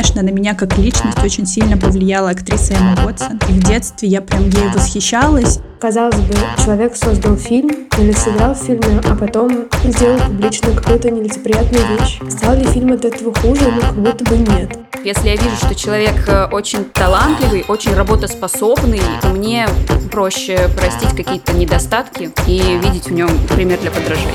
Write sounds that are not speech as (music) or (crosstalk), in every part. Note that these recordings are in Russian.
конечно, на меня как личность очень сильно повлияла актриса Эмма Уотсон. И в детстве я прям ей восхищалась. Казалось бы, человек создал фильм или сыграл в фильме, а потом сделал публично какую-то нелицеприятную вещь. Стал ли фильм от этого хуже? Ну, как будто бы нет. Если я вижу, что человек э, очень талантливый, очень работоспособный, то мне проще простить какие-то недостатки и видеть в нем пример для подражания.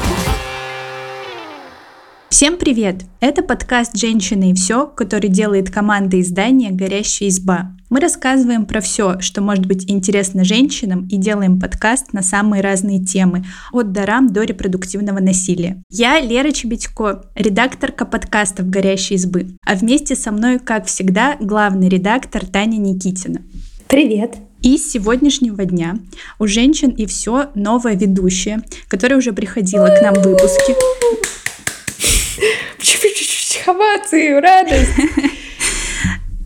Всем привет! Это подкаст «Женщины и все», который делает команда издания «Горящая изба». Мы рассказываем про все, что может быть интересно женщинам и делаем подкаст на самые разные темы, от дарам до репродуктивного насилия. Я Лера Чебедько, редакторка подкастов «Горящей избы», а вместе со мной, как всегда, главный редактор Таня Никитина. Привет! И с сегодняшнего дня у женщин и все новая ведущая, которая уже приходила к нам в выпуске. Овации, радость!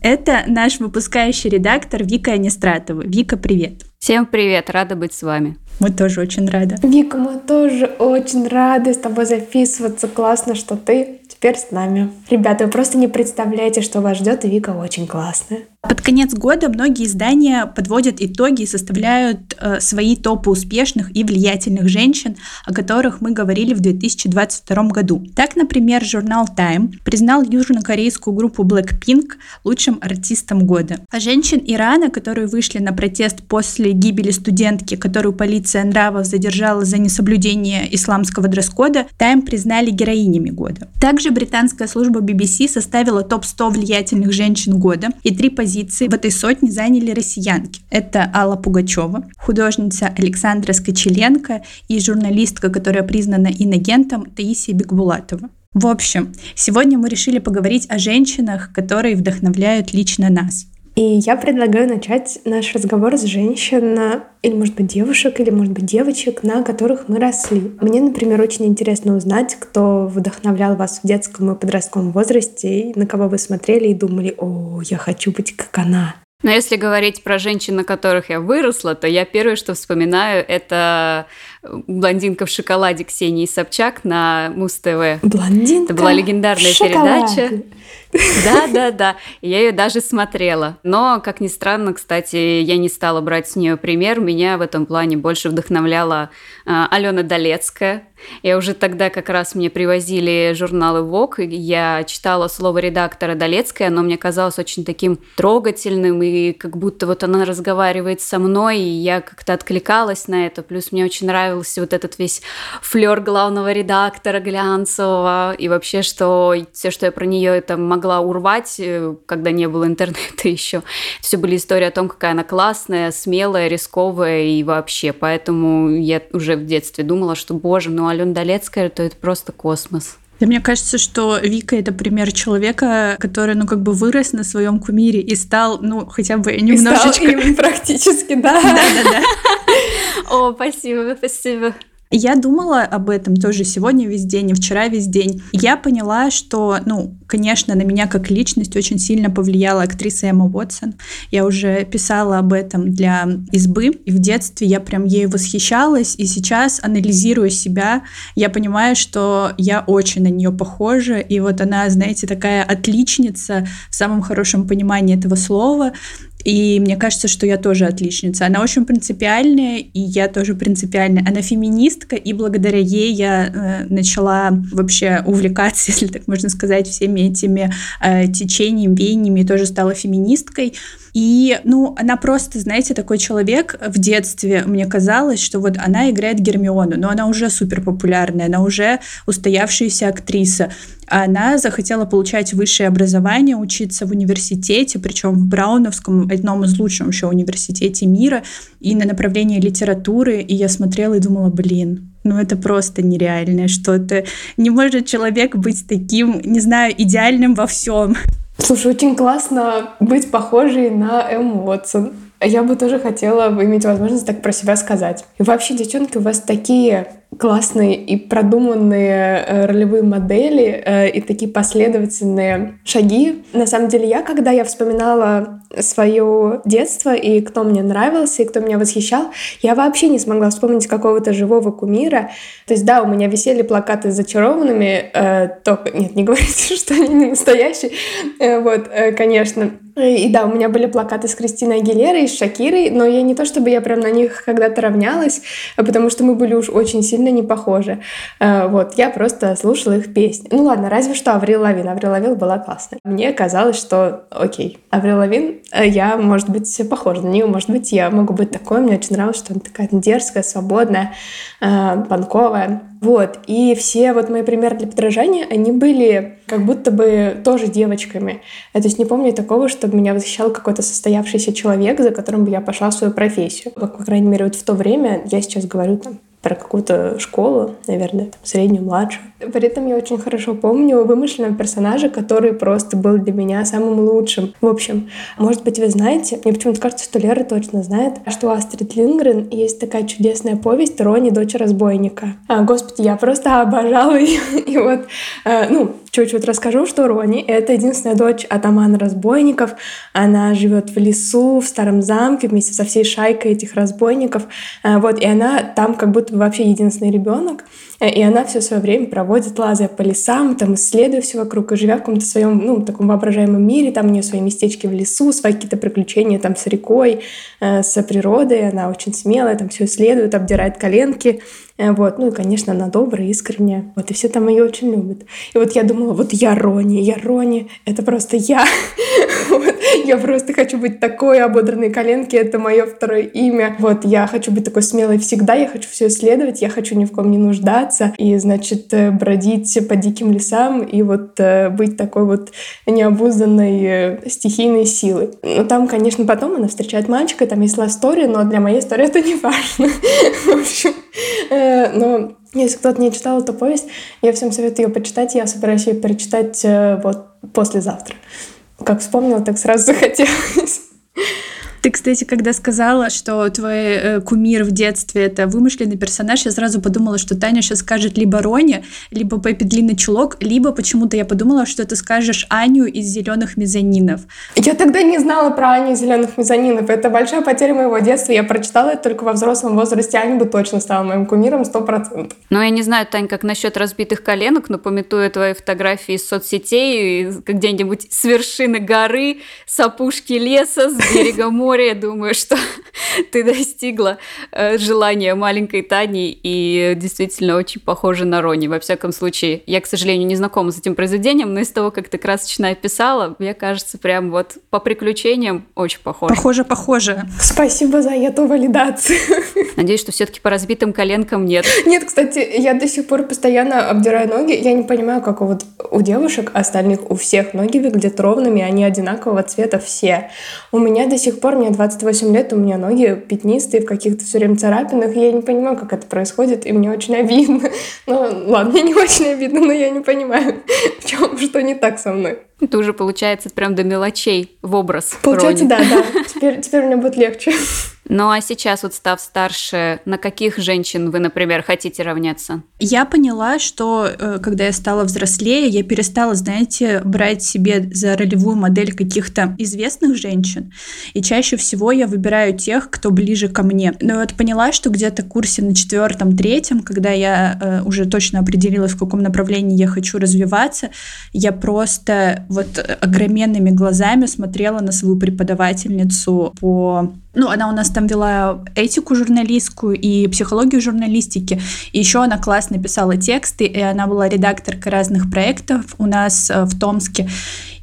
Это наш выпускающий редактор Вика Анистратова. Вика, привет. Всем привет, рада быть с вами. Мы тоже очень рады. Вика, мы тоже очень рады с тобой записываться. Классно, что ты теперь с нами. Ребята, вы просто не представляете, что вас ждет, и Вика очень классная. Под конец года многие издания подводят итоги и составляют э, свои топы успешных и влиятельных женщин, о которых мы говорили в 2022 году. Так, например, журнал Time признал южнокорейскую группу Blackpink лучшим артистом года. А женщин Ирана, которые вышли на протест после гибели студентки, которую полиция нравов задержала за несоблюдение исламского дресс-кода, Time признали героинями года. Также британская служба BBC составила топ-100 влиятельных женщин года, и три позиции позиции в этой сотне заняли россиянки. Это Алла Пугачева, художница Александра Скочеленко и журналистка, которая признана инагентом Таисия Бекбулатова. В общем, сегодня мы решили поговорить о женщинах, которые вдохновляют лично нас. И я предлагаю начать наш разговор с женщин, или, может быть, девушек, или, может быть, девочек, на которых мы росли. Мне, например, очень интересно узнать, кто вдохновлял вас в детском и подростковом возрасте, и на кого вы смотрели и думали, о, я хочу быть как она. Но если говорить про женщин, на которых я выросла, то я первое, что вспоминаю, это блондинка в шоколаде Ксении Собчак на Муз-ТВ. Блондинка Это была легендарная передача. Да, да, да. Я ее даже смотрела. Но, как ни странно, кстати, я не стала брать с нее пример. Меня в этом плане больше вдохновляла э, Алена Долецкая. Я уже тогда как раз мне привозили журналы Vogue, я читала слово редактора Долецкая, оно мне казалось очень таким трогательным, и как будто вот она разговаривает со мной, и я как-то откликалась на это. Плюс мне очень нравился вот этот весь флер главного редактора глянцевого, и вообще, что все, что я про нее это могла урвать, э, когда не было интернета (laughs) еще. Все были истории о том, какая она классная, смелая, рисковая и вообще. Поэтому я уже в детстве думала, что, боже, ну Алена Долецкая, то это просто космос. Да, мне кажется, что Вика это пример человека, который, ну, как бы вырос на своем кумире и стал, ну, хотя бы немножечко... И стал им практически, да. (laughs) Да-да-да. О, спасибо, спасибо. Я думала об этом тоже сегодня весь день и вчера весь день. Я поняла, что, ну, конечно, на меня как личность очень сильно повлияла актриса Эмма Уотсон. Я уже писала об этом для избы, и в детстве я прям ей восхищалась, и сейчас, анализируя себя, я понимаю, что я очень на нее похожа, и вот она, знаете, такая отличница в самом хорошем понимании этого слова, и мне кажется, что я тоже отличница. Она очень принципиальная, и я тоже принципиальная. Она феминистка, и благодаря ей я э, начала вообще увлекаться, (laughs) если так можно сказать, всеми этими э, течениями, веяниями, и тоже стала феминисткой. И, ну, она просто, знаете, такой человек в детстве, мне казалось, что вот она играет Гермиону, но она уже супер популярная, она уже устоявшаяся актриса. Она захотела получать высшее образование, учиться в университете, причем в Брауновском, одном из лучших еще университете мира, и на направлении литературы. И я смотрела и думала, блин, ну это просто нереальное что-то. Не может человек быть таким, не знаю, идеальным во всем. Слушай, очень классно быть похожей на Эм Уотсон. Я бы тоже хотела иметь возможность так про себя сказать. И вообще, девчонки, у вас такие классные и продуманные э, ролевые модели э, и такие последовательные шаги. На самом деле, я, когда я вспоминала свое детство и кто мне нравился, и кто меня восхищал, я вообще не смогла вспомнить какого-то живого кумира. То есть, да, у меня висели плакаты с зачарованными, э, только... Нет, не говорите, (laughs) что они не настоящие. Э, вот, э, конечно. И да, у меня были плакаты с Кристиной Агилерой с Шакирой, но я не то чтобы я прям на них когда-то равнялась, а потому что мы были уж очень сильно не похожи. Э, вот, я просто слушала их песни. Ну ладно, разве что Аврил Лавин. Аврил Лавин была классная. Мне казалось, что окей, Аврил Лавин, э, я, может быть, похожа на нее, может быть, я могу быть такой. Мне очень нравилось, что она такая дерзкая, свободная, э, банковая. Вот, и все вот мои примеры для подражания, они были как будто бы тоже девочками. Я, то есть не помню такого, чтобы меня восхищал какой-то состоявшийся человек, за которым бы я пошла в свою профессию. По крайней мере, вот в то время, я сейчас говорю там про какую-то школу, наверное, там, среднюю, младшую. При этом я очень хорошо помню вымышленного персонажа, который просто был для меня самым лучшим. В общем, может быть, вы знаете, мне почему-то кажется, что Лера точно знает, что у Астрид Лингрен есть такая чудесная повесть «Рони, дочь разбойника». А, господи, я просто обожала (laughs) ее. И вот, э, ну, чуть-чуть расскажу, что Рони — это единственная дочь атамана разбойников. Она живет в лесу, в старом замке вместе со всей шайкой этих разбойников. Э, вот, и она там как будто вообще единственный ребенок. Э, и она все свое время проводит, лазая по лесам, там, исследуя все вокруг и живя в каком-то своем, ну, таком воображаемом мире. Там у нее свои местечки в лесу, свои какие-то приключения там с рекой, э, с природой. Она очень смелая, там все исследует, обдирает коленки. Э, вот. Ну и, конечно, она добрая, искренняя. Вот, и все там ее очень любят. И вот я думала, вот я Рони, я Рони, это просто я. (laughs) вот. Я просто хочу быть такой, ободранной коленки, это мое второе имя. Вот, я хочу быть такой смелой всегда, я хочу все исследовать, я хочу ни в ком не нуждаться. И, значит, э, бродить по диким лесам и вот э, быть такой вот необузданной стихийной силой. Но там, конечно, потом она встречает мальчика, там есть лав-стори, но для моей истории это не важно. (laughs) в общем, Э, но если кто-то не читал эту повесть, я всем советую ее почитать. Я собираюсь ее перечитать э, вот послезавтра. Как вспомнила, так сразу захотелось. Ты, кстати, когда сказала, что твой э, кумир в детстве это вымышленный персонаж, я сразу подумала, что Таня сейчас скажет либо Рони, либо Пеппи Длинный Чулок, либо почему-то я подумала, что ты скажешь Аню из Зеленых мезонинов. Я тогда не знала про Аню из Зеленых мезонинов. Это большая потеря моего детства. Я прочитала это только во взрослом возрасте. Аня бы точно стала моим кумиром, сто процентов. Ну, я не знаю, Тань, как насчет разбитых коленок, но пометуя твои фотографии из соцсетей, где-нибудь с вершины горы, с опушки леса, с берега моря, море, я думаю, (laughs) что ты достигла э, желания маленькой Тани и действительно очень похожа на Рони. Во всяком случае, я, к сожалению, не знакома с этим произведением, но из того, как ты красочно описала, мне кажется, прям вот по приключениям очень похоже. Похоже, похоже. Спасибо за эту валидацию. (laughs) Надеюсь, что все-таки по разбитым коленкам нет. Нет, кстати, я до сих пор постоянно обдираю ноги. Я не понимаю, как вот у девушек остальных, у всех ноги выглядят ровными, они одинакового цвета все. У меня до сих пор мне 28 лет, у меня ноги пятнистые, в каких-то все время царапинах, и я не понимаю, как это происходит, и мне очень обидно. (laughs) Ну, ладно, мне не очень обидно, но я не понимаю, (laughs) в чем, что не так со мной. Это уже получается прям до мелочей в образ. Получается, Рони. да, да. (laughs) Теперь, теперь мне будет легче. Ну а сейчас вот став старше, на каких женщин вы, например, хотите равняться? Я поняла, что э, когда я стала взрослее, я перестала, знаете, брать себе за ролевую модель каких-то известных женщин. И чаще всего я выбираю тех, кто ближе ко мне. Но вот поняла, что где-то в курсе на четвертом, третьем, когда я э, уже точно определилась, в каком направлении я хочу развиваться, я просто вот огроменными глазами смотрела на свою преподавательницу по ну, она у нас там вела этику журналистскую и психологию журналистики. И еще она классно писала тексты, и она была редакторкой разных проектов у нас э, в Томске.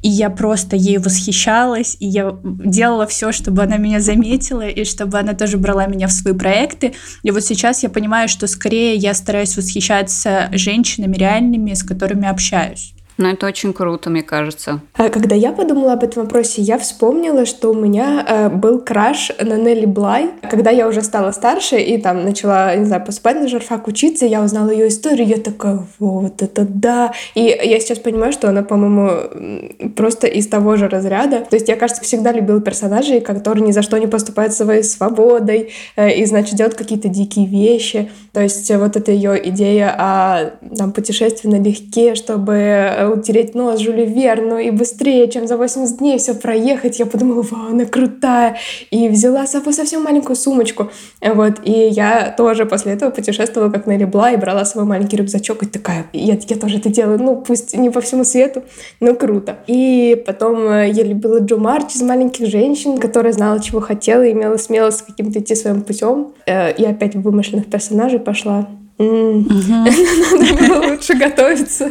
И я просто ей восхищалась, и я делала все, чтобы она меня заметила, и чтобы она тоже брала меня в свои проекты. И вот сейчас я понимаю, что скорее я стараюсь восхищаться женщинами реальными, с которыми общаюсь. Ну, это очень круто, мне кажется. А когда я подумала об этом вопросе, я вспомнила, что у меня э, был краш на Нелли Блай. Когда я уже стала старше и там начала, не знаю, поступать на журфак, учиться, я узнала ее историю, я такая, вот это да. И я сейчас понимаю, что она, по-моему, просто из того же разряда. То есть я, кажется, всегда любила персонажей, которые ни за что не поступают своей свободой э, и, значит, делают какие-то дикие вещи. То есть вот эта ее идея о там, путешествии налегке, чтобы э, утереть нос Жюлю Верну и быстрее, чем за 80 дней все проехать. Я подумала, вау, она крутая. И взяла с собой совсем маленькую сумочку. Вот. И я тоже после этого путешествовала как Нелли Бла и брала свой маленький рюкзачок и такая, я, я тоже это делаю. Ну, пусть не по всему свету, но круто. И потом э, я любила Джо Марч из «Маленьких женщин», которая знала, чего хотела и имела смелость каким-то идти своим путем. Э, и опять в вымышленных персонажей пошла. Надо было лучше готовиться.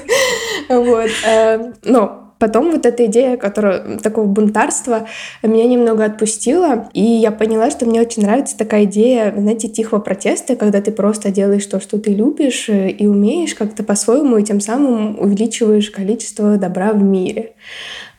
Вот. Э, но потом вот эта идея, которая такого бунтарства, меня немного отпустила, и я поняла, что мне очень нравится такая идея, знаете, тихого протеста, когда ты просто делаешь то, что ты любишь э, и умеешь как-то по-своему, и тем самым увеличиваешь количество добра в мире.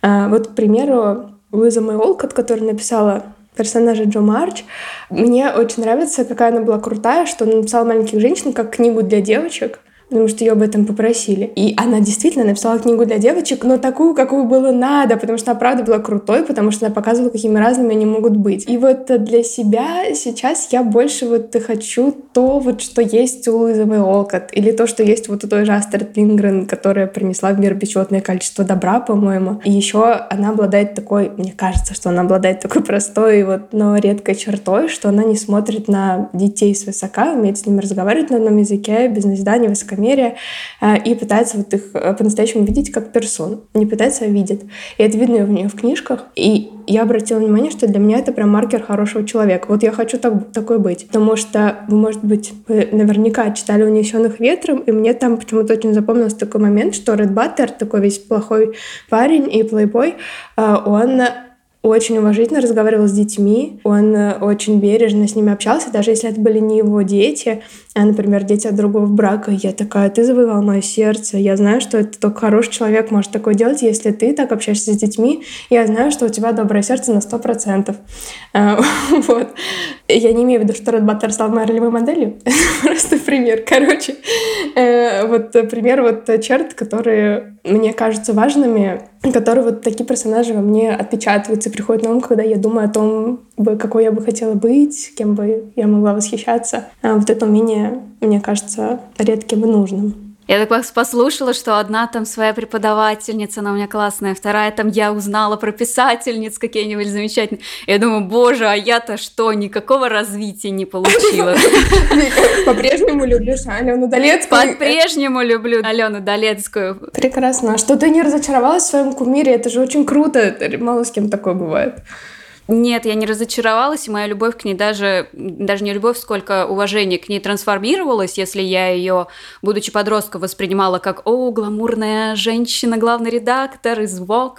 А, вот, к примеру, Луиза Мэй Олкот, которая написала персонажа Джо Марч. Мне очень нравится, какая она была крутая, что она написала «Маленьких женщин» как книгу для девочек потому что ее об этом попросили. И она действительно написала книгу для девочек, но такую, какую было надо, потому что она правда была крутой, потому что она показывала, какими разными они могут быть. И вот для себя сейчас я больше вот хочу то, вот что есть у Луизы Олкот, или то, что есть вот у той же Астрид Лингрен, которая принесла в мир бесчетное количество добра, по-моему. И еще она обладает такой, мне кажется, что она обладает такой простой, вот, но редкой чертой, что она не смотрит на детей свысока, умеет с ними разговаривать на одном языке, без назидания, высоко высокомерие, э, и пытается вот их э, по-настоящему видеть как персон. Не пытается, а видит. И это видно у нее в книжках. И я обратила внимание, что для меня это прям маркер хорошего человека. Вот я хочу так, такой быть. Потому что, вы, может быть, вы наверняка читали «Унесенных ветром», и мне там почему-то очень запомнился такой момент, что Ред Баттер, такой весь плохой парень и плейбой, э, он очень уважительно разговаривал с детьми, он очень бережно с ними общался, даже если это были не его дети, а, например, дети от другого брака. Я такая, ты завоевал мое сердце. Я знаю, что это только хороший человек может такое делать, если ты так общаешься с детьми. Я знаю, что у тебя доброе сердце на сто процентов. А, (laughs) вот. Я не имею в виду, что Ред Баттер стал моей ролевой моделью. (laughs) Просто пример. Короче, э, вот пример вот черт, которые мне кажутся важными, которые вот такие персонажи во мне отпечатываются, приходят на ум, когда я думаю о том, какой я бы хотела быть, кем бы я могла восхищаться. А вот это умение, мне кажется, редким и нужным. Я так послушала, что одна там своя преподавательница, она у меня классная, вторая там я узнала про писательниц какие-нибудь замечательные. Я думаю, боже, а я-то что, никакого развития не получила. По-прежнему любишь Алену Долецкую? По-прежнему люблю Алену Долецкую. Прекрасно. А что ты не разочаровалась в своем кумире? Это же очень круто. Мало с кем такое бывает. Нет, я не разочаровалась, и моя любовь к ней даже, даже не любовь, сколько уважение к ней трансформировалась, если я ее, будучи подростком, воспринимала как «О, гламурная женщина, главный редактор из Vogue»,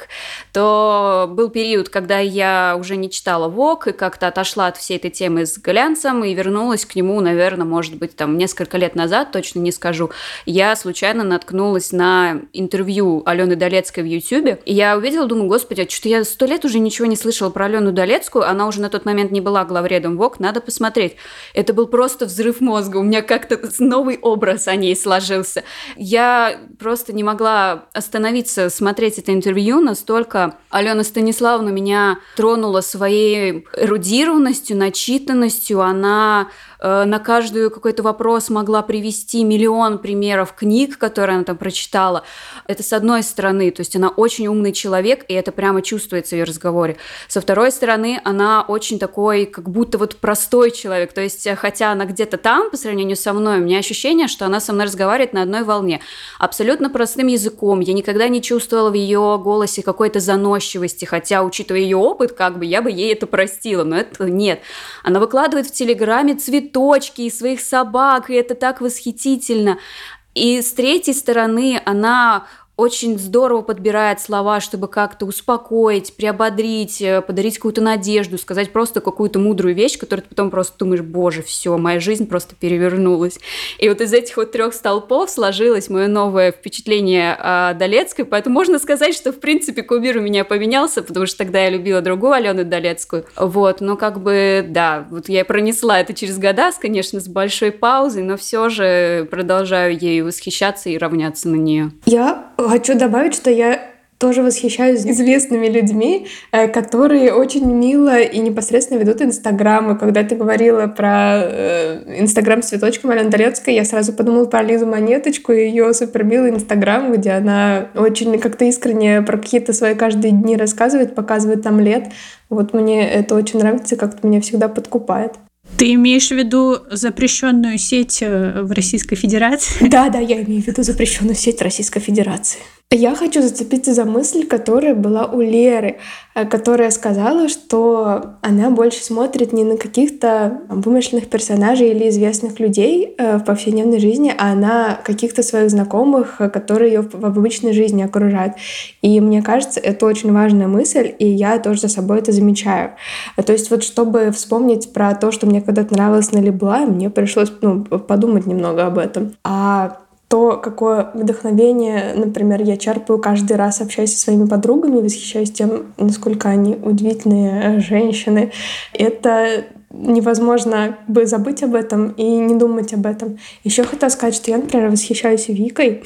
то был период, когда я уже не читала Vogue и как-то отошла от всей этой темы с глянцем и вернулась к нему, наверное, может быть, там несколько лет назад, точно не скажу. Я случайно наткнулась на интервью Алены Долецкой в YouTube, и я увидела, думаю, господи, а что-то я сто лет уже ничего не слышала про Алену Долецкую, она уже на тот момент не была главредом ВОК, надо посмотреть. Это был просто взрыв мозга, у меня как-то новый образ о ней сложился. Я просто не могла остановиться смотреть это интервью, настолько Алена Станиславовна меня тронула своей эрудированностью, начитанностью, она на каждый какой-то вопрос могла привести миллион примеров книг, которые она там прочитала. Это с одной стороны, то есть она очень умный человек, и это прямо чувствуется в ее разговоре. Со второй стороны, она очень такой, как будто вот простой человек, то есть хотя она где-то там, по сравнению со мной, у меня ощущение, что она со мной разговаривает на одной волне, абсолютно простым языком. Я никогда не чувствовала в ее голосе какой-то заносчивости, хотя, учитывая ее опыт, как бы я бы ей это простила, но это нет. Она выкладывает в Телеграме цветы цветочки и своих собак, и это так восхитительно. И с третьей стороны, она очень здорово подбирает слова, чтобы как-то успокоить, приободрить, э, подарить какую-то надежду, сказать просто какую-то мудрую вещь, которую ты потом просто думаешь, боже, все, моя жизнь просто перевернулась. И вот из этих вот трех столпов сложилось мое новое впечатление о Долецкой, поэтому можно сказать, что, в принципе, кумир у меня поменялся, потому что тогда я любила другую Алену Долецкую. Вот, но как бы, да, вот я пронесла это через года, конечно, с большой паузой, но все же продолжаю ею восхищаться и равняться на нее. Я Хочу добавить, что я тоже восхищаюсь известными людьми, э, которые очень мило и непосредственно ведут Инстаграм. И когда ты говорила про э, Инстаграм с цветочком Алены Долецкой, я сразу подумала про Лизу Монеточку и ее супермилый Инстаграм, где она очень как-то искренне про какие-то свои каждые дни рассказывает, показывает там лет. Вот мне это очень нравится, как-то меня всегда подкупает. Ты имеешь в виду запрещенную сеть э, в Российской Федерации? Да, да, я имею в виду запрещенную сеть Российской Федерации. Я хочу зацепиться за мысль, которая была у Леры, э, которая сказала, что она больше смотрит не на каких-то вымышленных персонажей или известных людей э, в повседневной жизни, а на каких-то своих знакомых, э, которые ее в обычной жизни окружают. И мне кажется, это очень важная мысль, и я тоже за собой это замечаю. То есть вот чтобы вспомнить про то, что мне когда-то нравилось на Лебла, мне пришлось ну, подумать немного об этом. А то, какое вдохновение, например, я черпаю каждый раз, общаясь со своими подругами, восхищаюсь тем, насколько они удивительные женщины. Это невозможно бы забыть об этом и не думать об этом. Еще хотела сказать, что я, например, восхищаюсь Викой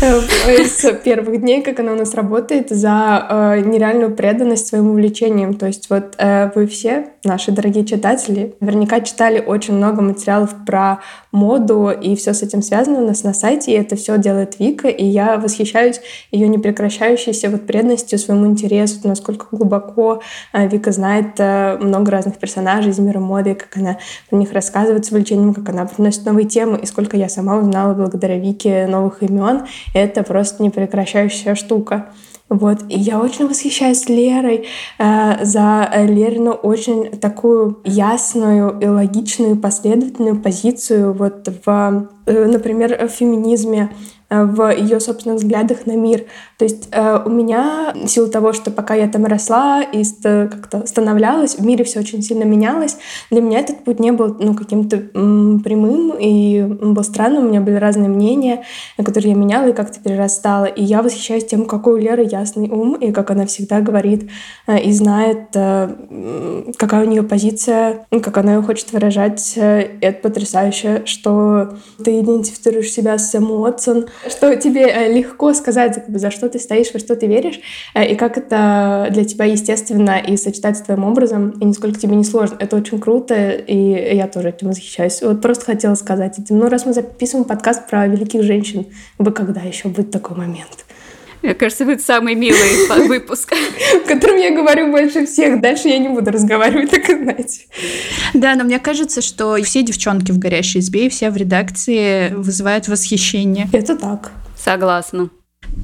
с первых дней, как она у нас работает, за э, нереальную преданность своим увлечениям. То есть вот э, вы все, наши дорогие читатели, наверняка читали очень много материалов про моду и все с этим связано у нас на сайте, и это все делает Вика, и я восхищаюсь ее непрекращающейся вот преданностью своему интересу, насколько глубоко э, Вика знает много разных персонажей из мира моды, как она про них рассказывает с увлечением, как она приносит новые темы, и сколько я сама узнала благодаря Вике новых имен это просто непрекращающая штука. Вот. И я очень восхищаюсь Лерой э, за Лерину очень такую ясную и логичную, последовательную позицию вот в, э, например, в феминизме, в ее собственных взглядах на мир. То есть э, у меня, в силу того, что пока я там росла и как-то становлялась, в мире все очень сильно менялось, для меня этот путь не был ну, каким-то прямым и был странным. У меня были разные мнения, которые я меняла и как-то перерастала. И я восхищаюсь тем, какой у Леры ясный ум, и как она всегда говорит э, и знает, какая у нее позиция, как она ее хочет выражать. Это потрясающе, что ты идентифицируешь себя с Сэм Уотсон, что тебе э, легко сказать, как за что ты стоишь, во что ты веришь, э, и как это для тебя естественно и сочетать с твоим образом, и нисколько тебе не сложно. Это очень круто, и я тоже этим восхищаюсь. Вот просто хотела сказать этим. Ну, раз мы записываем подкаст про великих женщин, бы когда еще будет такой момент? Мне кажется, будет самый милый (laughs) выпуск. В котором я говорю больше всех. Дальше я не буду разговаривать, так и знаете. Да, но мне кажется, что все девчонки в «Горящей избе» и все в редакции вызывают восхищение. Это так. Согласна.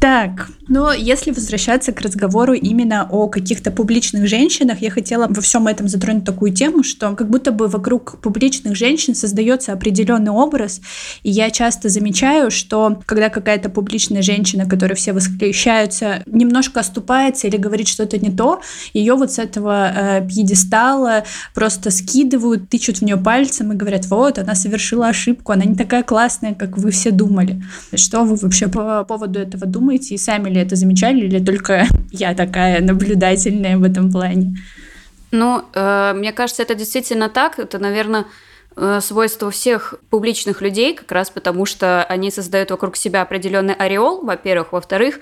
Так, но если возвращаться к разговору именно о каких-то публичных женщинах, я хотела во всем этом затронуть такую тему, что как будто бы вокруг публичных женщин создается определенный образ, и я часто замечаю, что когда какая-то публичная женщина, которой все восхищаются, немножко оступается или говорит что-то не то, ее вот с этого э, пьедестала просто скидывают, тычут в нее пальцем и говорят, вот, она совершила ошибку, она не такая классная, как вы все думали. Что вы вообще по поводу этого думаете, и сами ли это замечали, или только (laughs) я такая наблюдательная в этом плане? Ну, э, мне кажется, это действительно так. Это, наверное, э, свойство всех публичных людей, как раз потому, что они создают вокруг себя определенный ореол, во-первых. Во-вторых, э,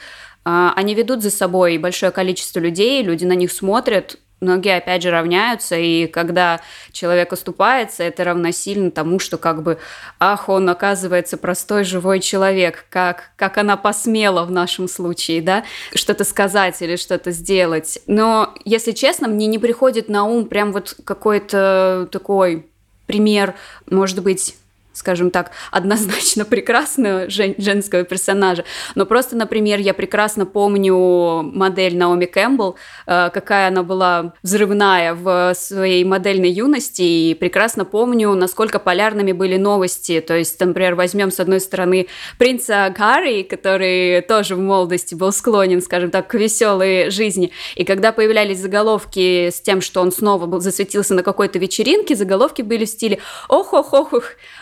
они ведут за собой большое количество людей, люди на них смотрят, многие, опять же, равняются, и когда человек оступается, это равносильно тому, что как бы, ах, он оказывается простой живой человек, как, как она посмела в нашем случае, да, что-то сказать или что-то сделать. Но, если честно, мне не приходит на ум прям вот какой-то такой пример, может быть, скажем так, однозначно прекрасного жен женского персонажа. Но просто, например, я прекрасно помню модель Наоми Кэмпбелл, э, какая она была взрывная в своей модельной юности, и прекрасно помню, насколько полярными были новости. То есть, например, возьмем с одной стороны принца Гарри, который тоже в молодости был склонен, скажем так, к веселой жизни. И когда появлялись заголовки с тем, что он снова был, засветился на какой-то вечеринке, заголовки были в стиле «Ох,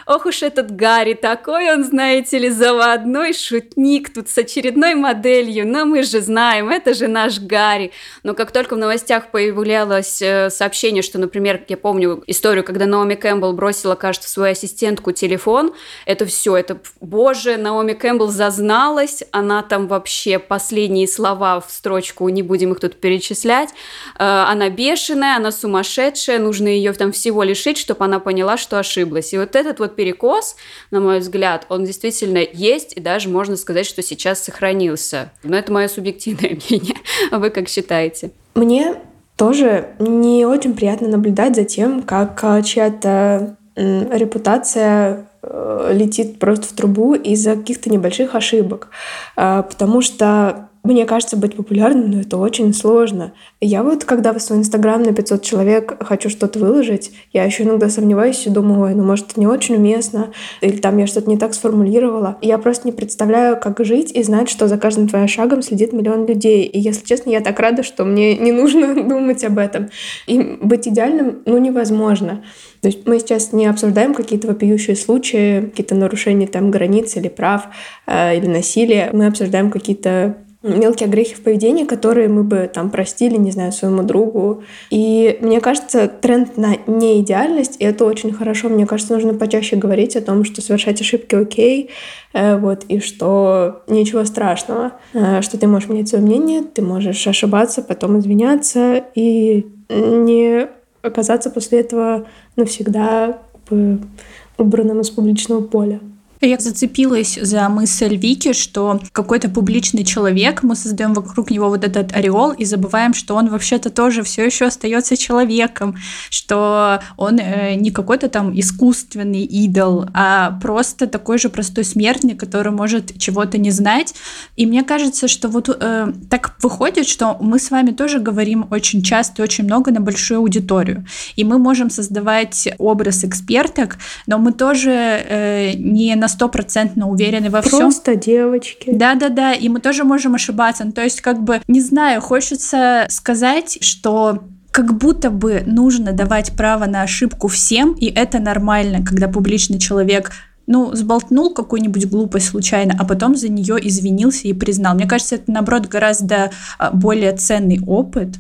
ох, уж этот Гарри, такой он, знаете ли, заводной шутник тут с очередной моделью, но мы же знаем, это же наш Гарри». Но как только в новостях появлялось э, сообщение, что, например, я помню историю, когда Наоми Кэмпбелл бросила, кажется, свою ассистентку телефон, это все, это, боже, Наоми Кэмпбелл зазналась, она там вообще последние слова в строчку, не будем их тут перечислять, э, она бешеная, она сумасшедшая, нужно ее там всего лишить, чтобы она поняла, что ошиблась. И вот этот вот перекос, на мой взгляд, он действительно есть, и даже можно сказать, что сейчас сохранился. Но это мое субъективное (laughs) мнение. Вы как считаете? Мне тоже не очень приятно наблюдать за тем, как а, чья-то репутация э, летит просто в трубу из-за каких-то небольших ошибок. А, потому что мне кажется, быть популярным, но это очень сложно. Я вот, когда в свой Инстаграм на 500 человек хочу что-то выложить, я еще иногда сомневаюсь и думаю, ой, ну может это не очень уместно, или там я что-то не так сформулировала. Я просто не представляю, как жить и знать, что за каждым твоим шагом следит миллион людей. И если честно, я так рада, что мне не нужно (laughs) думать об этом. И быть идеальным, ну, невозможно. То есть мы сейчас не обсуждаем какие-то вопиющие случаи, какие-то нарушения там границ или прав, э, или насилия. Мы обсуждаем какие-то мелкие грехи в поведении, которые мы бы там простили, не знаю, своему другу. И мне кажется, тренд на неидеальность, и это очень хорошо. Мне кажется, нужно почаще говорить о том, что совершать ошибки окей, э, вот, и что ничего страшного, э, что ты можешь менять свое мнение, ты можешь ошибаться, потом извиняться и не оказаться после этого навсегда убранным из публичного поля. Я зацепилась за мысль Вики, что какой-то публичный человек, мы создаем вокруг него вот этот ореол и забываем, что он вообще-то тоже все еще остается человеком, что он э, не какой-то там искусственный идол, а просто такой же простой смертный, который может чего-то не знать. И мне кажется, что вот э, так выходит, что мы с вами тоже говорим очень часто, очень много на большую аудиторию. И мы можем создавать образ эксперток, но мы тоже э, не на стопроцентно уверены во всем. Просто девочки. Да-да-да, и мы тоже можем ошибаться. Ну, то есть, как бы, не знаю, хочется сказать, что как будто бы нужно давать право на ошибку всем, и это нормально, когда публичный человек ну, сболтнул какую-нибудь глупость случайно, а потом за нее извинился и признал. Мне кажется, это, наоборот, гораздо а, более ценный опыт,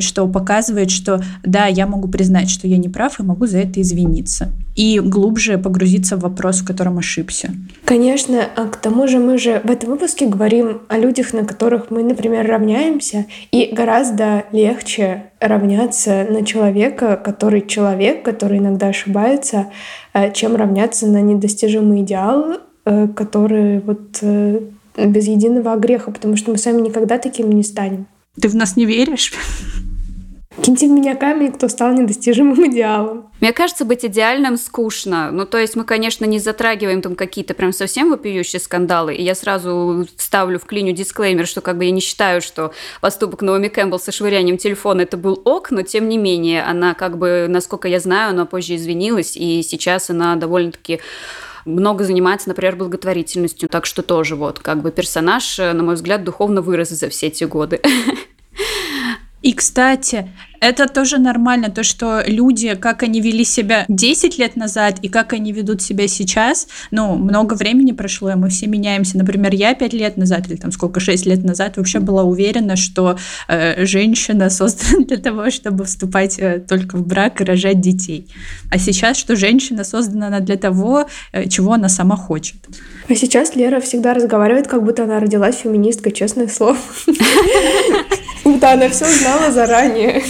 что показывает, что да, я могу признать, что я не прав, и могу за это извиниться. И глубже погрузиться в вопрос, в котором ошибся. Конечно, а к тому же мы же в этом выпуске говорим о людях, на которых мы, например, равняемся, и гораздо легче равняться на человека, который человек, который иногда ошибается, э, чем равняться на недостижимый идеал, э, который вот э, без единого греха, потому что мы сами никогда такими не станем. Ты в нас не веришь? Киньте в меня камень, кто стал недостижимым идеалом. Мне кажется, быть идеальным скучно. Ну, то есть мы, конечно, не затрагиваем там какие-то прям совсем вопиющие скандалы. И я сразу ставлю в клиню дисклеймер, что как бы я не считаю, что поступок Наоми Кэмпбелл со швырянием телефона это был ок, но тем не менее, она как бы, насколько я знаю, она позже извинилась, и сейчас она довольно-таки много занимается, например, благотворительностью. Так что тоже вот как бы персонаж, на мой взгляд, духовно вырос за все эти годы. (laughs) И, кстати, это тоже нормально, то, что люди, как они вели себя 10 лет назад и как они ведут себя сейчас, ну, много времени прошло, и мы все меняемся. Например, я 5 лет назад, или там сколько, 6 лет назад вообще была уверена, что э, женщина создана для того, чтобы вступать э, только в брак и рожать детей. А сейчас, что женщина создана для того, э, чего она сама хочет. А сейчас Лера всегда разговаривает, как будто она родилась феминисткой, честное слово. (laughs) Будто она все знала заранее.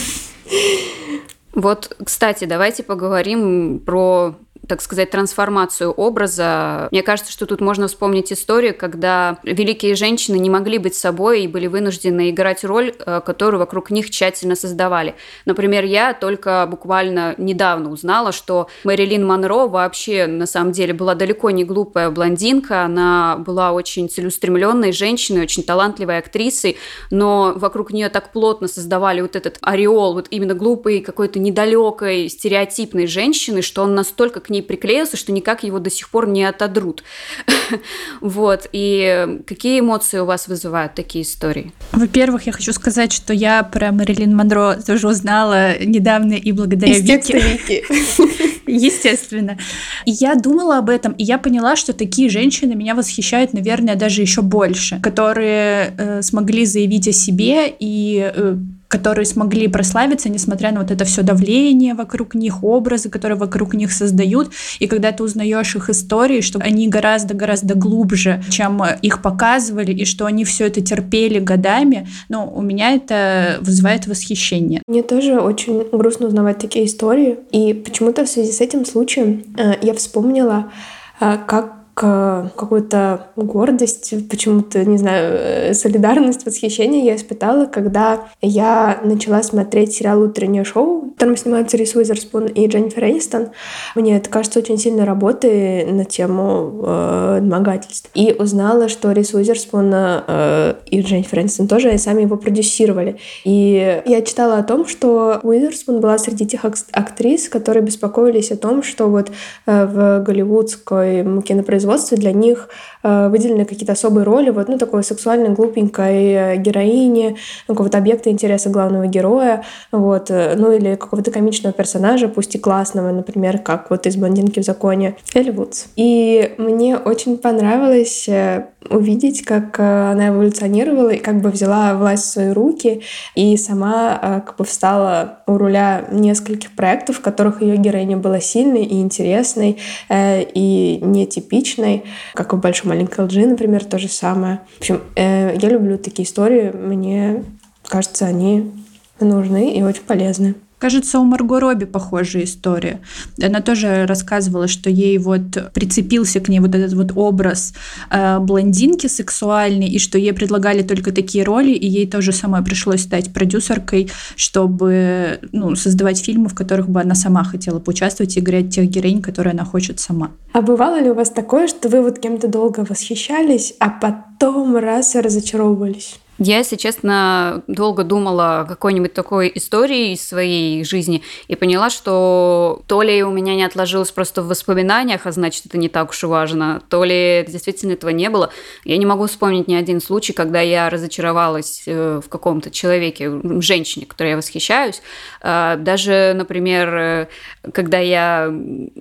Вот, кстати, давайте поговорим про так сказать, трансформацию образа. Мне кажется, что тут можно вспомнить историю, когда великие женщины не могли быть собой и были вынуждены играть роль, э, которую вокруг них тщательно создавали. Например, я только буквально недавно узнала, что Мэрилин Монро вообще на самом деле была далеко не глупая блондинка, она была очень целеустремленной женщиной, очень талантливой актрисой, но вокруг нее так плотно создавали вот этот ореол, вот именно глупой, какой-то недалекой, стереотипной женщины, что он настолько к ней приклеился, что никак его до сих пор не отодрут. (laughs) Вот. И какие эмоции у вас вызывают такие истории? Во-первых, я хочу сказать, что я про Мэрилин Монро тоже узнала недавно и благодаря Вики. (laughs) Естественно. И я думала об этом, и я поняла, что такие женщины меня восхищают, наверное, даже еще больше, которые э, смогли заявить о себе и э, которые смогли прославиться, несмотря на вот это все давление вокруг них, образы, которые вокруг них создают. И когда ты узнаешь их истории, что они гораздо-гораздо глубже, чем их показывали, и что они все это терпели годами, ну, у меня это вызывает восхищение. Мне тоже очень грустно узнавать такие истории. И почему-то в связи с этим случаем э, я вспомнила, э, как какую-то гордость, почему-то, не знаю, э, солидарность, восхищение я испытала, когда я начала смотреть сериал «Утреннее шоу», там снимаются Рис Уизерспун и Дженнифер Энистон. Мне это кажется очень сильной работой на тему э, домогательств. И узнала, что Рис Уизерспун э, и Дженнифер Энистон тоже сами его продюсировали. И я читала о том, что Уизерспун была среди тех актрис, которые беспокоились о том, что вот э, в голливудской кинопроизводстве производстве для них э, выделены какие-то особые роли, вот, ну, такой сексуальной, глупенькой э, героини, ну, какого-то объекта интереса главного героя, вот, э, ну, или какого-то комичного персонажа, пусть и классного, например, как вот из «Блондинки в законе» Элли Вудс. И мне очень понравилось увидеть, как она эволюционировала и как бы взяла власть в свои руки и сама как бы встала у руля нескольких проектов, в которых ее героиня была сильной и интересной и нетипичной, личной, как в «Большой маленькой лжи», например, то же самое. В общем, э, я люблю такие истории, мне кажется, они нужны и очень полезны. Кажется, у Марго Робби похожая история. Она тоже рассказывала, что ей вот прицепился к ней вот этот вот образ э, блондинки сексуальной, и что ей предлагали только такие роли, и ей тоже самой пришлось стать продюсеркой, чтобы ну, создавать фильмы, в которых бы она сама хотела поучаствовать и играть тех героинь, которые она хочет сама. А бывало ли у вас такое, что вы вот кем-то долго восхищались, а потом раз и разочаровывались? Я, если честно, долго думала о какой-нибудь такой истории из своей жизни и поняла, что то ли у меня не отложилось просто в воспоминаниях, а значит, это не так уж и важно, то ли действительно этого не было. Я не могу вспомнить ни один случай, когда я разочаровалась э, в каком-то человеке, женщине, которой я восхищаюсь. А, даже, например, э, когда я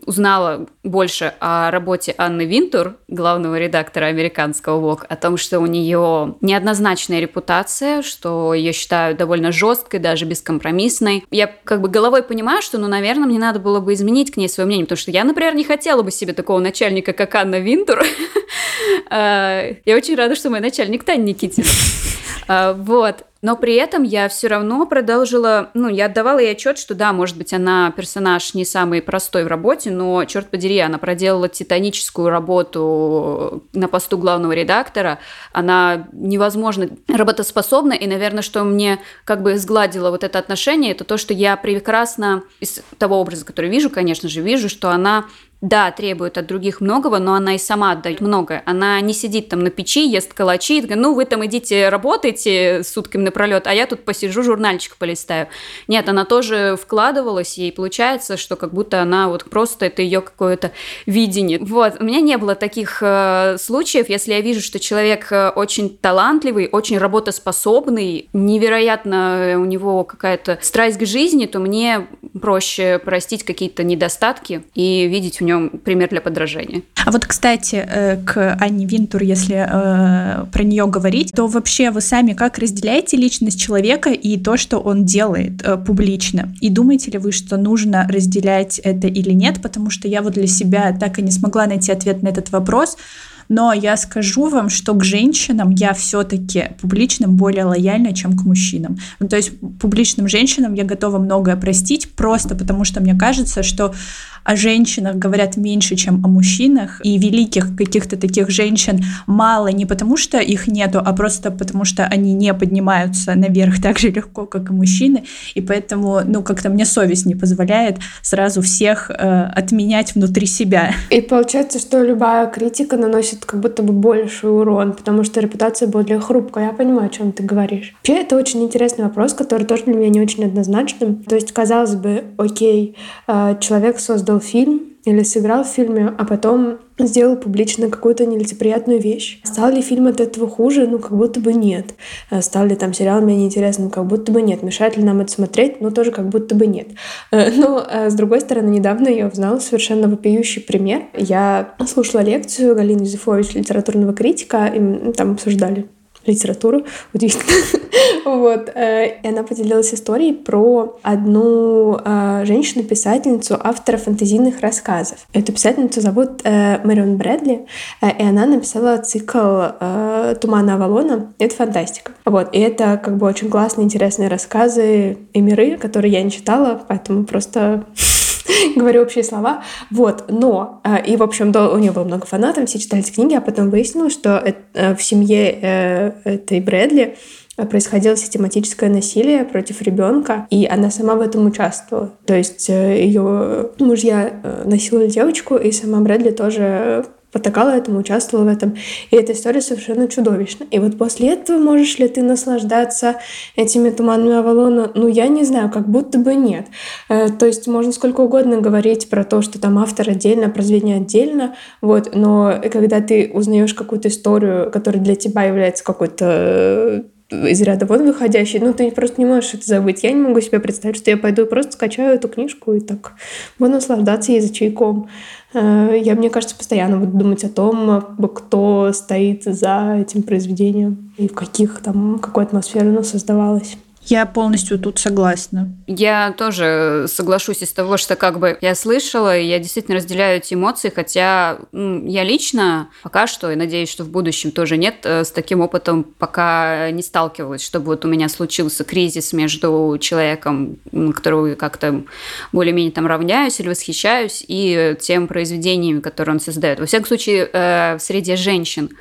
узнала больше о работе Анны Винтур, главного редактора американского Vogue, о том, что у нее неоднозначная репутация, что ее считают довольно жесткой, даже бескомпромиссной. Я как бы головой понимаю, что, ну, наверное, мне надо было бы изменить к ней свое мнение, потому что я, например, не хотела бы себе такого начальника, как Анна Винтур. А, (laughs) я очень рада, что мой начальник Таня Никитин. А, вот. Но при этом я все равно продолжила, ну, я отдавала ей отчет, что да, может быть, она персонаж не самый простой в работе, но, черт подери, она проделала титаническую работу на посту главного редактора, она невозможно работоспособна, и, наверное, что мне как бы сгладило вот это отношение, это то, что я прекрасно из того образа, который вижу, конечно же, вижу, что она да, требует от других многого, но она и сама отдает многое. Она не сидит там на печи, ест калачи, и, ну, вы там идите работайте сутками напролет, а я тут посижу, журнальчик полистаю. Нет, она тоже вкладывалась, и получается, что как будто она вот просто это ее какое-то видение. Вот, у меня не было таких э, случаев, если я вижу, что человек э, очень талантливый, очень работоспособный, невероятно у него какая-то страсть к жизни, то мне проще простить какие-то недостатки и видеть в нем пример для подражания. А вот, кстати, э, к Анне Винтур, если э, про нее говорить, то вообще вы сами как разделяете личность человека и то, что он делает э, публично? И думаете ли вы, что нужно разделять это или нет? Потому что я вот для себя так и не смогла найти ответ на этот вопрос. Но я скажу вам, что к женщинам я все-таки публичным более лояльна, чем к мужчинам. Ну, то есть публичным женщинам я готова многое простить, просто потому что мне кажется, что о женщинах говорят меньше, чем о мужчинах, и великих каких-то таких женщин мало не потому, что их нету, а просто потому, что они не поднимаются наверх так же легко, как и мужчины, и поэтому, ну, как-то мне совесть не позволяет сразу всех э, отменять внутри себя. И получается, что любая критика наносит как будто бы больший урон, потому что репутация более хрупкая. Я понимаю, о чем ты говоришь. Вообще, это очень интересный вопрос, который тоже для меня не очень однозначным. То есть, казалось бы, окей, э, человек создал фильм, или сыграл в фильме, а потом сделал публично какую-то нелицеприятную вещь. Стал ли фильм от этого хуже? Ну, как будто бы нет. Э, стал ли там сериал менее интересным? Как будто бы нет. Мешает ли нам это смотреть? Ну, тоже как будто бы нет. Э, но, э, с другой стороны, недавно я узнала совершенно вопиющий пример. Я слушала лекцию Галины Юзефович, литературного критика, и там обсуждали литературу, (laughs) удивительно. вот. Э, и она поделилась историей про одну э, женщину-писательницу, автора фэнтезийных рассказов. Эту писательницу зовут э, Мэрион Брэдли, и она написала цикл «Тумана Авалона». Это фантастика. Вот. И это как бы очень классные, интересные рассказы и миры, которые я не читала, поэтому просто (laughs) говорю общие слова. Вот, но, э, и, в общем, у нее было много фанатов, все читали эти книги, а потом выяснилось, что э, в семье э, этой Брэдли происходило систематическое насилие против ребенка, и она сама в этом участвовала. То есть ее мужья насиловали девочку, и сама Брэдли тоже потакала этому, участвовала в этом. И эта история совершенно чудовищна. И вот после этого можешь ли ты наслаждаться этими туманами Авалона? Ну, я не знаю, как будто бы нет. Э, то есть можно сколько угодно говорить про то, что там автор отдельно, произведение отдельно, вот, но когда ты узнаешь какую-то историю, которая для тебя является какой-то э, из ряда вон выходящий, ну, ты просто не можешь это забыть. Я не могу себе представить, что я пойду и просто скачаю эту книжку и так буду наслаждаться язычайком. Э, я, мне кажется, постоянно буду думать о том, кто стоит за этим произведением и в каких там, какой атмосфере оно создавалось. Я полностью тут согласна. Я тоже соглашусь из того, что как бы я слышала, и я действительно разделяю эти эмоции, хотя я лично пока что, и надеюсь, что в будущем тоже нет, э, с таким опытом пока не сталкивалась, чтобы вот у меня случился кризис между человеком, которого как-то более-менее там равняюсь или восхищаюсь, и тем произведениями, которые он создает. Во всяком случае, э, в среде женщин.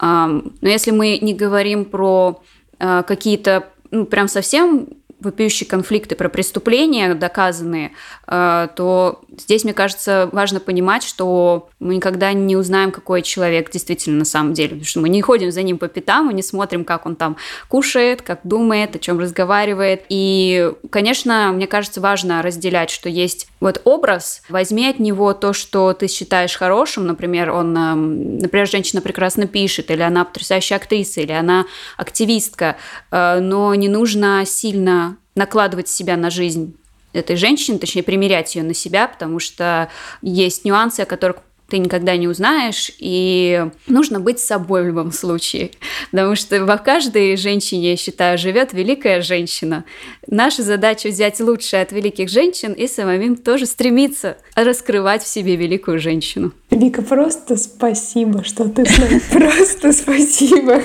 Но если мы не говорим про э, какие-то ну, прям совсем вопиющие конфликты про преступления доказанные, э, то здесь, мне кажется, важно понимать, что мы никогда не узнаем, какой человек действительно на самом деле, потому что мы не ходим за ним по пятам, мы не смотрим, как он там кушает, как думает, о чем разговаривает. И, конечно, мне кажется, важно разделять, что есть вот образ, возьми от него то, что ты считаешь хорошим, например, он, эм, например, женщина прекрасно пишет, или она потрясающая актриса, или она активистка, э, но не нужно сильно накладывать себя на жизнь этой женщины, точнее, примерять ее на себя, потому что есть нюансы, о которых ты никогда не узнаешь, и нужно быть собой в любом случае, потому что во каждой женщине, я считаю, живет великая женщина. Наша задача взять лучшее от великих женщин и самим тоже стремиться раскрывать в себе великую женщину. Вика, просто спасибо, что ты с нами. Просто спасибо.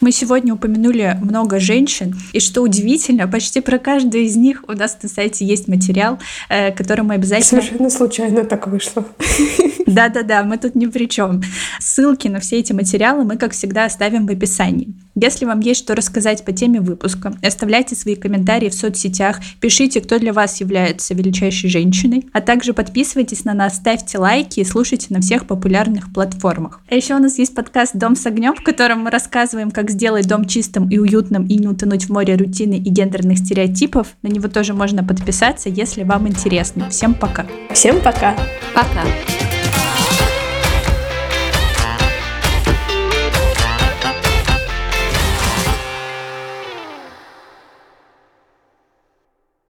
Мы сегодня упомянули много женщин, и что удивительно, почти про каждую из них у нас на сайте есть материал, э, который мы обязательно... Совершенно случайно так вышло. (laughs) Да-да-да, мы тут ни при чем. Ссылки на все эти материалы мы, как всегда, оставим в описании. Если вам есть что рассказать по теме выпуска, оставляйте свои комментарии в соцсетях, пишите, кто для вас является величайшей женщиной, а также подписывайтесь на нас, ставьте лайки и слушайте на всех популярных платформах. А еще у нас есть подкаст «Дом с огнем», в котором мы рассказываем, как сделать дом чистым и уютным и не утонуть в море рутины и гендерных стереотипов. На него тоже можно подписаться, если вам интересно. Всем пока. Всем пока. Пока.